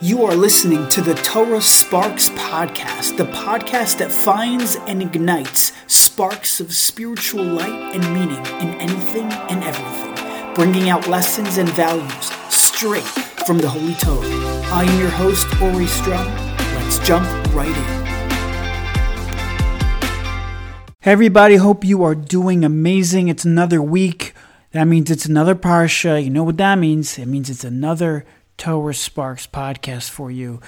You are listening to the Torah Sparks Podcast, the podcast that finds and ignites sparks of spiritual light and meaning in anything and everything, bringing out lessons and values straight from the Holy Torah. I am your host, Ori Strum. Let's jump right in. Everybody, hope you are doing amazing. It's another week. That means it's another Parsha. You know what that means? It means it's another Torah Sparks podcast for you.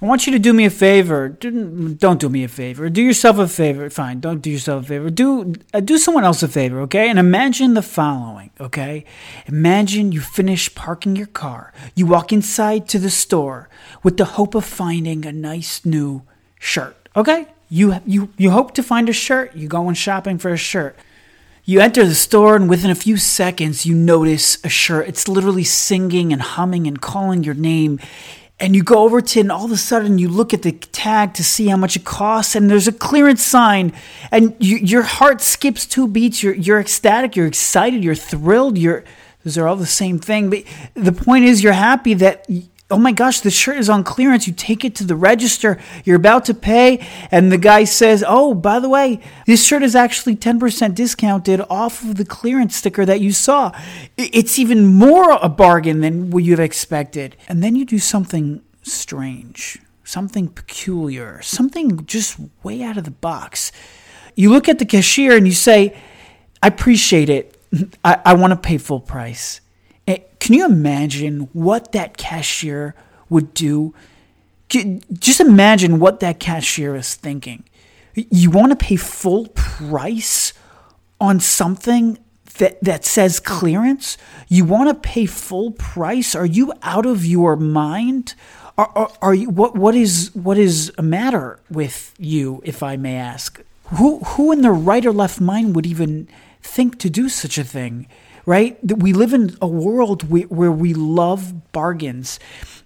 I want you to do me a favor. Don't do me a favor. Do yourself a favor. Fine, don't do yourself a favor. Do uh, do someone else a favor, okay? And imagine the following, okay? Imagine you finish parking your car. You walk inside to the store with the hope of finding a nice new shirt, okay? You you you hope to find a shirt. You go going shopping for a shirt. You enter the store, and within a few seconds, you notice a shirt. It's literally singing and humming and calling your name. And you go over to it, and all of a sudden, you look at the tag to see how much it costs, and there's a clearance sign, and you, your heart skips two beats. You're, you're ecstatic, you're excited, you're thrilled. You're those are all the same thing. But the point is, you're happy that oh my gosh, the shirt is on clearance. You take it to the register, you're about to pay, and the guy says, oh, by the way, this shirt is actually 10% discounted off of the clearance sticker that you saw. It's even more a bargain than what you've expected. And then you do something strange, something peculiar, something just way out of the box. You look at the cashier and you say, I appreciate it. I, I want to pay full price. Eh, can you imagine what that cashier would do? Just imagine what that cashier is thinking. You want to pay full price on something that, that says hmm. clearance? You want to pay full price? Are you out of your mind? Are, are, are you what what is what is a matter with you, if I may ask? Who who in their right or left mind would even think to do such a thing? Right? We live in a world where we love bargains.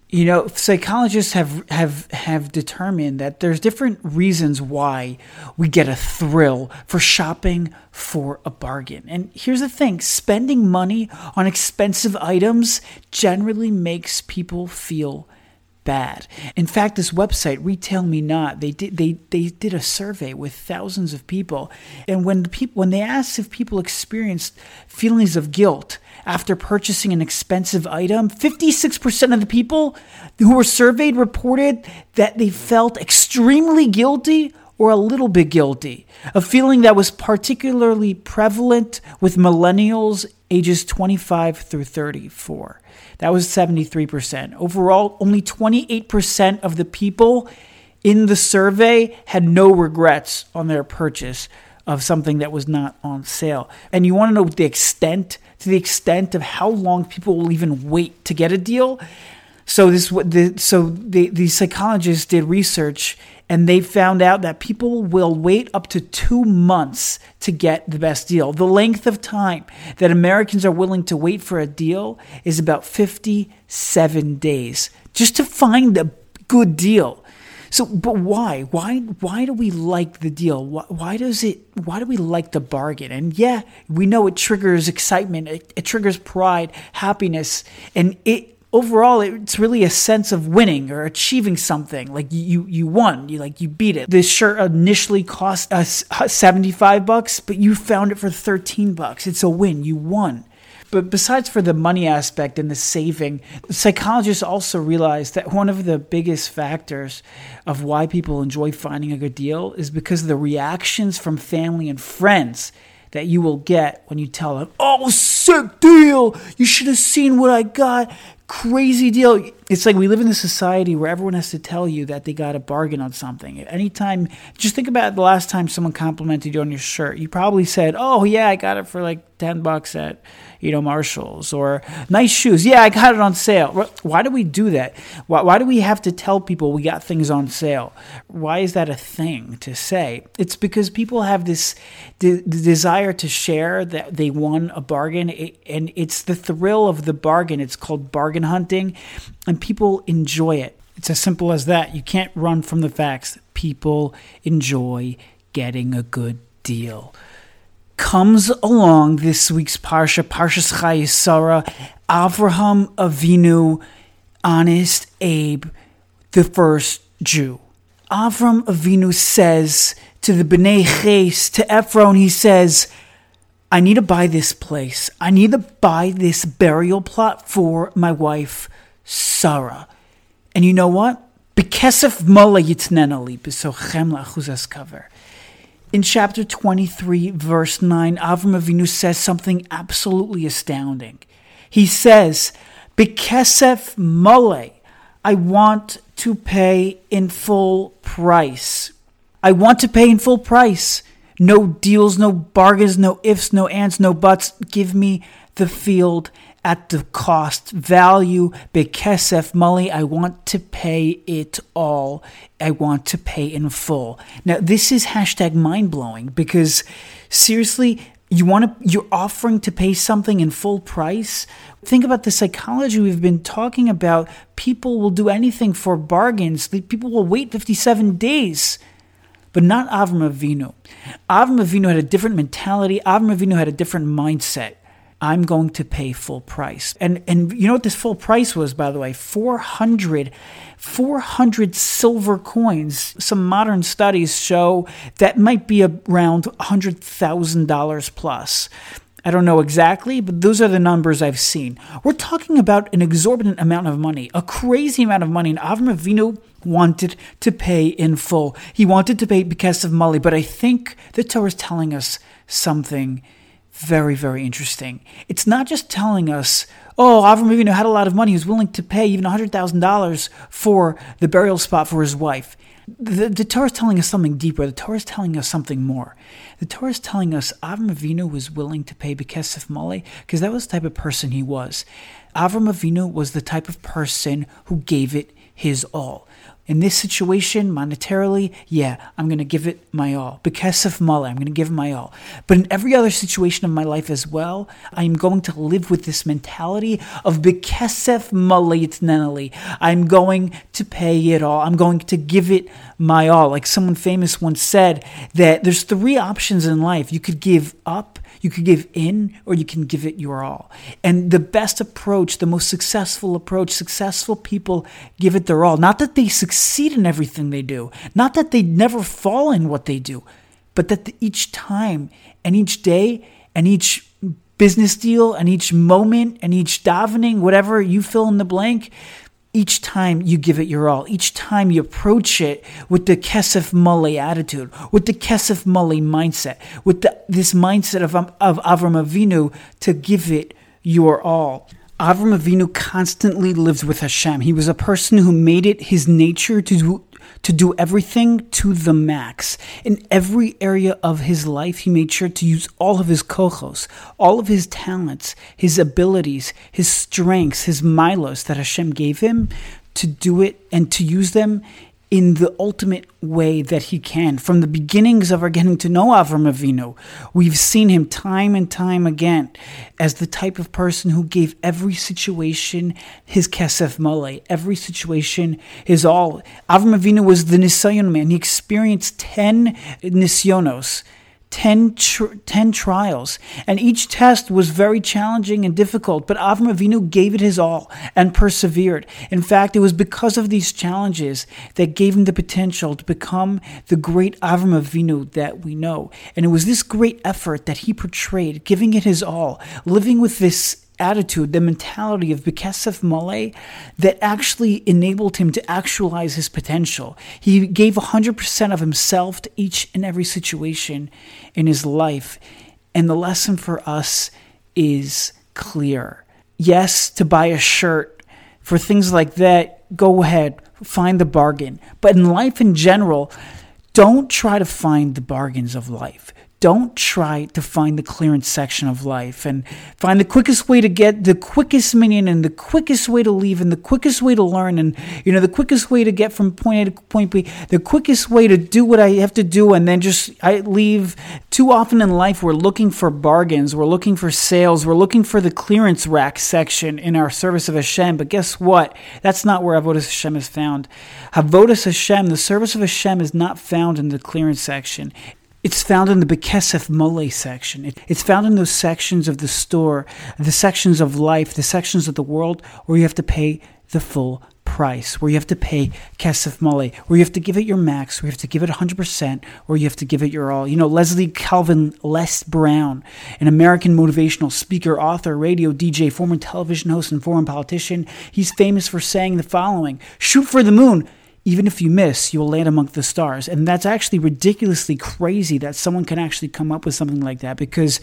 You know, psychologists have, have, have determined that there's different reasons why we get a thrill for shopping for a bargain. And here's the thing spending money on expensive items generally makes people feel bad. In fact, this website, RetailMeNot, they did they they did a survey with thousands of people, and when the people when they asked if people experienced feelings of guilt after purchasing an expensive item, 56% of the people who were surveyed reported that they felt extremely guilty or a little bit guilty, a feeling that was particularly prevalent with millennials ages 25 through 34. That was 73%. Overall, only 28% of the people in the survey had no regrets on their purchase of something that was not on sale. And you want to know the extent, to the extent of how long people will even wait to get a deal. So this the so the, the psychologists did research and they found out that people will wait up to two months to get the best deal. The length of time that Americans are willing to wait for a deal is about 57 days just to find a good deal. So, but why? Why? Why do we like the deal? Why, why, does it? Why do we like the bargain? And yeah, we know it triggers excitement. It, it triggers pride, happiness, and it overall it's really a sense of winning or achieving something. Like you you won. You like you beat it. This shirt initially cost us uh, 75 bucks but you found it for 13 bucks. It's a win. You won. But besides for the money aspect and the saving, psychologists also realize that one of the biggest factors of why people enjoy finding a good deal is because of the reactions from family and friends that you will get when you tell them, "Oh, sick deal! You should have seen what I got crazy deal. It's like we live in a society where everyone has to tell you that they got a bargain on something. Anytime, just think about the last time someone complimented you on your shirt. You probably said, "Oh yeah, I got it for like ten bucks at you know Marshalls," or "Nice shoes." Yeah, I got it on sale. Why do we do that? Why, why do we have to tell people we got things on sale? Why is that a thing to say? It's because people have this de- desire to share that they won a bargain, and it's the thrill of the bargain. It's called bargain hunting, and people enjoy it. It's as simple as that. You can't run from the facts. People enjoy getting a good deal. Comes along this week's Parsha, Parshas Chayei Sarah, Avraham Avinu honest Abe, the first Jew. Avram Avinu says to the Bnei Ches, to Ephron, he says, I need to buy this place. I need to buy this burial plot for my wife, Sarah. And you know what? Bekesef mola yitnenali b'sochem la'achuzas kaver. In chapter 23, verse 9, Avram Avinu says something absolutely astounding. He says, Bekesef mole, I want to pay in full price. I want to pay in full price. No deals, no bargains, no ifs, no ands, no buts. Give me the field at the cost value. Bekesef money, I want to pay it all. I want to pay in full. Now, this is hashtag mind blowing because seriously, you want to you're offering to pay something in full price think about the psychology we've been talking about people will do anything for bargains people will wait 57 days but not Avram Avinu. Avram Avinu had a different mentality. Avram Avinu had a different mindset. I'm going to pay full price. And and you know what this full price was, by the way? 400, 400 silver coins. Some modern studies show that might be around $100,000 plus. I don't know exactly, but those are the numbers I've seen. We're talking about an exorbitant amount of money, a crazy amount of money. And Avram Avinu wanted to pay in full. He wanted to pay because of money, but I think the Torah is telling us something very, very interesting. It's not just telling us, oh, Avram Avinu had a lot of money. He was willing to pay even $100,000 for the burial spot for his wife. The, the Torah is telling us something deeper. The Torah is telling us something more. The Torah is telling us Avram Avinu was willing to pay Bekesef Male because that was the type of person he was. Avram Avinu was the type of person who gave it his all. In this situation, monetarily, yeah, I'm going to give it my all. Because of Mala, I'm going to give my all. But in every other situation of my life as well, I'm going to live with this mentality of Bekesef Mala Yitnenali. I'm going to pay it all. I'm going to give it my all. Like someone famous once said that there's three options in life. You could give up, you could give in or you can give it your all. And the best approach, the most successful approach, successful people give it their all. Not that they succeed in everything they do, not that they never fall in what they do, but that each time and each day and each business deal and each moment and each davening, whatever you fill in the blank, each time you give it your all, each time you approach it with the Kesef Mali attitude, with the Kesef Mali mindset, with the, this mindset of, um, of Avram Avinu to give it your all. Avram Avinu constantly lived with Hashem. He was a person who made it his nature to do, to do everything to the max. In every area of his life, he made sure to use all of his kochos, all of his talents, his abilities, his strengths, his milos that Hashem gave him to do it and to use them in the ultimate way that he can. From the beginnings of our getting to know Avram Avinu, we've seen him time and time again as the type of person who gave every situation his kesef mole, every situation his all. Avram Avinu was the nisayon man. He experienced 10 nisyonos 10, tr- 10 trials, and each test was very challenging and difficult, but Avram Avinu gave it his all and persevered. In fact, it was because of these challenges that gave him the potential to become the great Avram Avinu that we know. And it was this great effort that he portrayed, giving it his all, living with this attitude, the mentality of Bekesef Malay that actually enabled him to actualize his potential. He gave 100% of himself to each and every situation in his life. And the lesson for us is clear. Yes, to buy a shirt, for things like that, go ahead, find the bargain. But in life in general, don't try to find the bargains of life don't try to find the clearance section of life and find the quickest way to get the quickest minyan and the quickest way to leave and the quickest way to learn and you know the quickest way to get from point A to point B the quickest way to do what I have to do and then just I leave. Too often in life we're looking for bargains we're looking for sales we're looking for the clearance rack section in our service of Hashem but guess what? That's not where Avodas Hashem is found. Avodas Hashem the service of Hashem is not found in the clearance section it's found in the Bekesef Mole section. It, it's found in those sections of the store, the sections of life, the sections of the world where you have to pay the full price, where you have to pay kesef male, where you have to give it your max, where you have to give it 100%, or you have to give it your all. You know, Leslie Calvin Les Brown, an American motivational speaker, author, radio DJ, former television host, and foreign politician, he's famous for saying the following Shoot for the moon even if you miss, you'll land among the stars. And that's actually ridiculously crazy that someone can actually come up with something like that. Because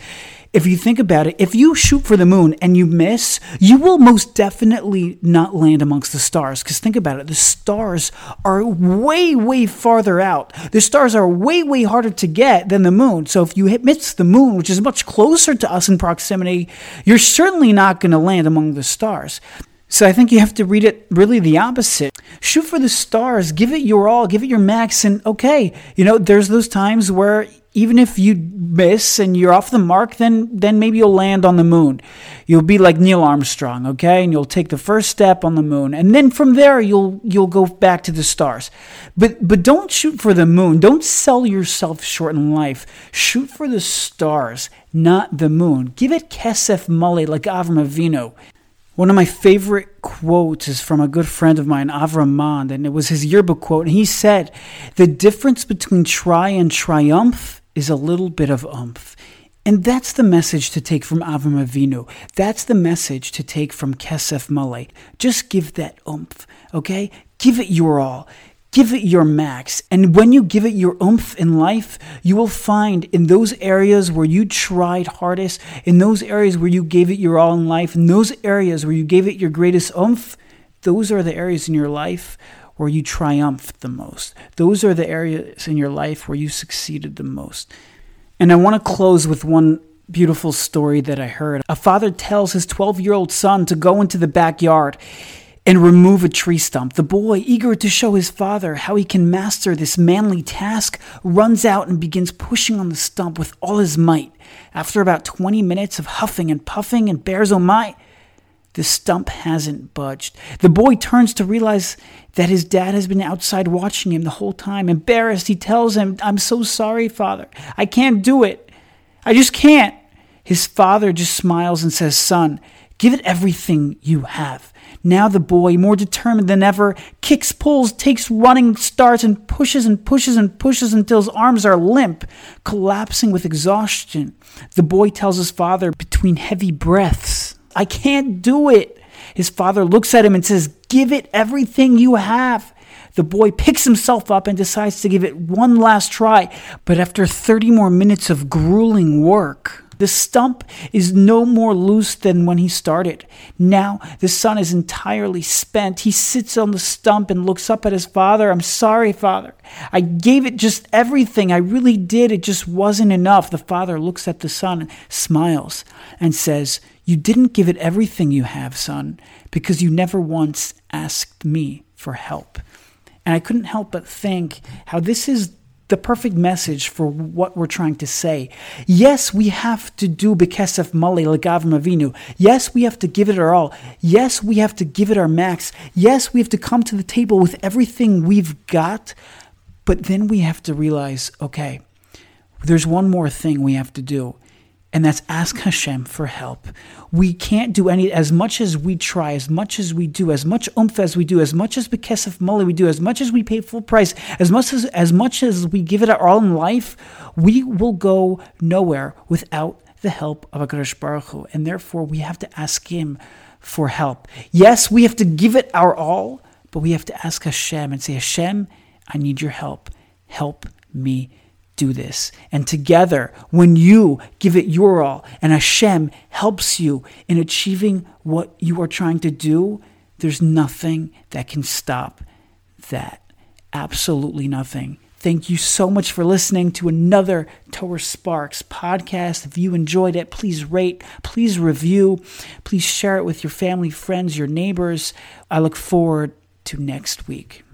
if you think about it, if you shoot for the moon and you miss, you will most definitely not land amongst the stars. Because think about it, the stars are way, way farther out. The stars are way, way harder to get than the moon. So if you hit, miss the moon, which is much closer to us in proximity, you're certainly not going to land among the stars. So I think you have to read it really the opposite. Shoot for the stars, give it your all, give it your max, and okay, you know, there's those times where even if you miss and you're off the mark, then then maybe you'll land on the moon. You'll be like Neil Armstrong, okay? And you'll take the first step on the moon. And then from there you'll you'll go back to the stars. But but don't shoot for the moon. Don't sell yourself short in life. Shoot for the stars, not the moon. Give it kesef male like Avram Avinu. One of my favorite quotes is from a good friend of mine, Avram Mond, and it was his yearbook quote. And he said, The difference between try and triumph is a little bit of umph. And that's the message to take from Avram Avinu. That's the message to take from Kesef Male. Just give that umph, okay? Give it your all. Give it your max. And when you give it your oomph in life, you will find in those areas where you tried hardest, in those areas where you gave it your all in life, in those areas where you gave it your greatest oomph, those are the areas in your life where you triumphed the most. Those are the areas in your life where you succeeded the most. And I want to close with one beautiful story that I heard. A father tells his 12 year old son to go into the backyard and remove a tree stump. The boy, eager to show his father how he can master this manly task, runs out and begins pushing on the stump with all his might. After about 20 minutes of huffing and puffing and bears oh my, the stump hasn't budged. The boy turns to realize that his dad has been outside watching him the whole time. Embarrassed, he tells him, I'm so sorry, father. I can't do it. I just can't. His father just smiles and says, Son, give it everything you have. Now the boy, more determined than ever, kicks, pulls, takes running starts, and pushes and pushes and pushes until his arms are limp, collapsing with exhaustion. The boy tells his father between heavy breaths, I can't do it. His father looks at him and says, Give it everything you have. The boy picks himself up and decides to give it one last try, but after 30 more minutes of grueling work, the stump is no more loose than when he started. Now the son is entirely spent. He sits on the stump and looks up at his father. I'm sorry, father. I gave it just everything. I really did. It just wasn't enough. The father looks at the son, smiles, and says, You didn't give it everything you have, son, because you never once asked me for help. And I couldn't help but think how this is the perfect message for what we're trying to say. Yes, we have to do Bekesef Male Legavim Avinu. Yes, we have to give it our all. Yes, we have to give it our max. Yes, we have to come to the table with everything we've got. But then we have to realize okay, there's one more thing we have to do and that's ask Hashem for help. We can't do any, as much as we try, as much as we do, as much umph as we do, as much as Bekesef Mole we do, as much as we pay full price, as much as, as much as we give it our all in life, we will go nowhere without the help of HaKadosh Baruch Hu. And therefore, we have to ask Him for help. Yes, we have to give it our all, but we have to ask Hashem and say, Hashem, I need your help. Help me do this. And together, when you give it your all and Hashem helps you in achieving what you are trying to do, there's nothing that can stop that. Absolutely nothing. Thank you so much for listening to another Torah Sparks podcast. If you enjoyed it, please rate, please review, please share it with your family, friends, your neighbors. I look forward to next week.